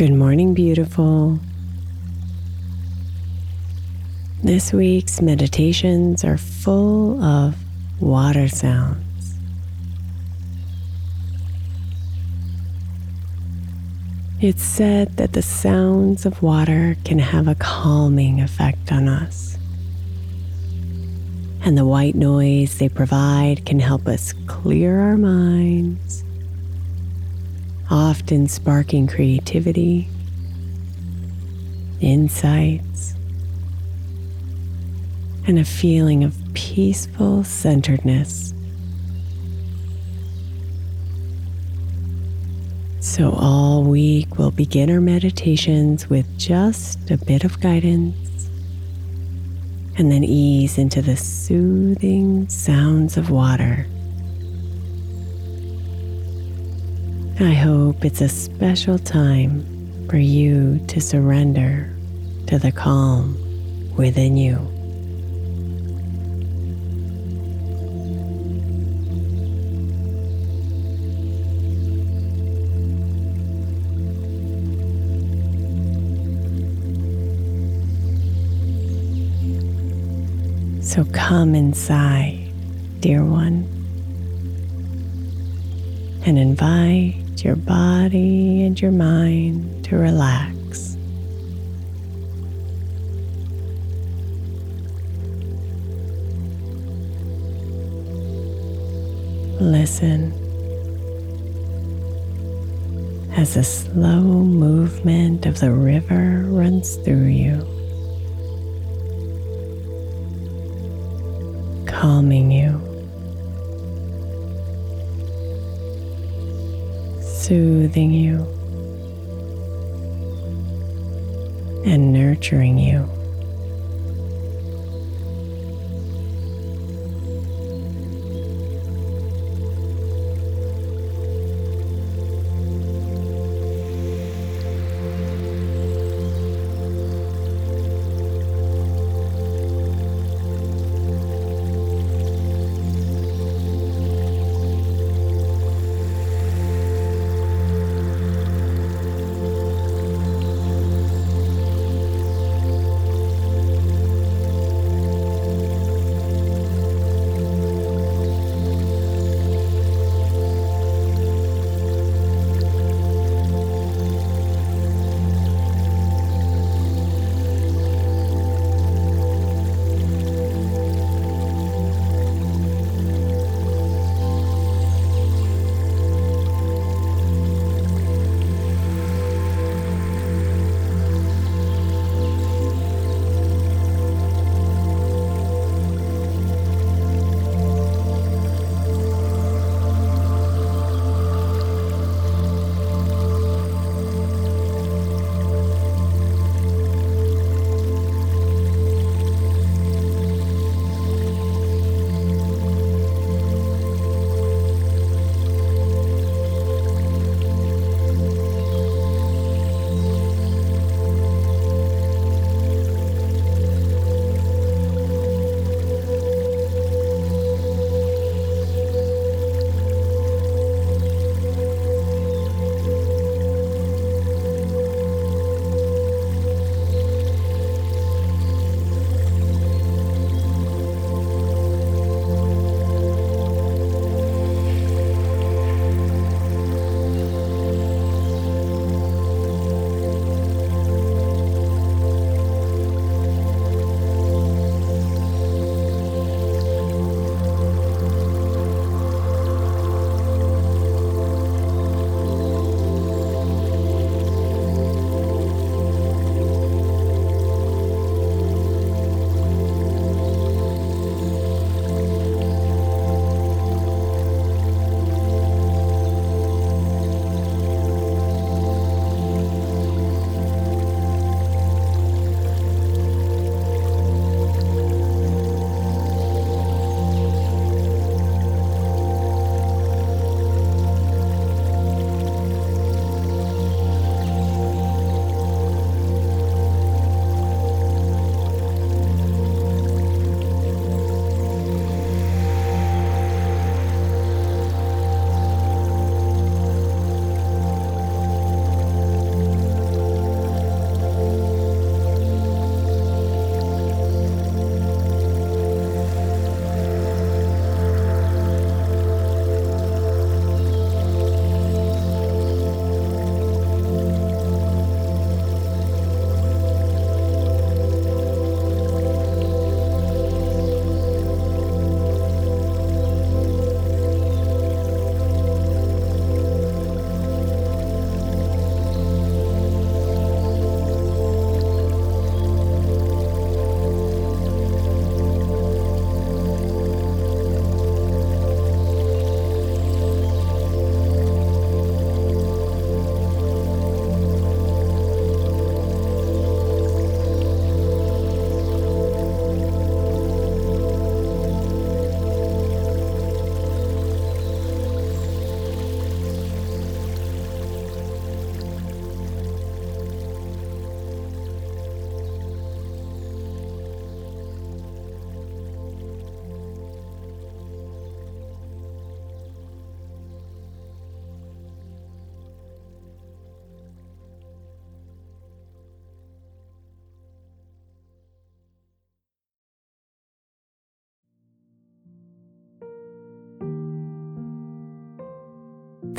Good morning, beautiful. This week's meditations are full of water sounds. It's said that the sounds of water can have a calming effect on us. And the white noise they provide can help us clear our minds often sparking creativity, insights, and a feeling of peaceful centeredness. So, all week we'll begin our meditations with just a bit of guidance and then ease into the soothing sounds of water. I hope it's a special time for you to surrender to the calm within you. So come inside, dear one, and invite your body and your mind to relax. Listen as the slow movement of the river runs through you, calming you. Soothing you and nurturing you.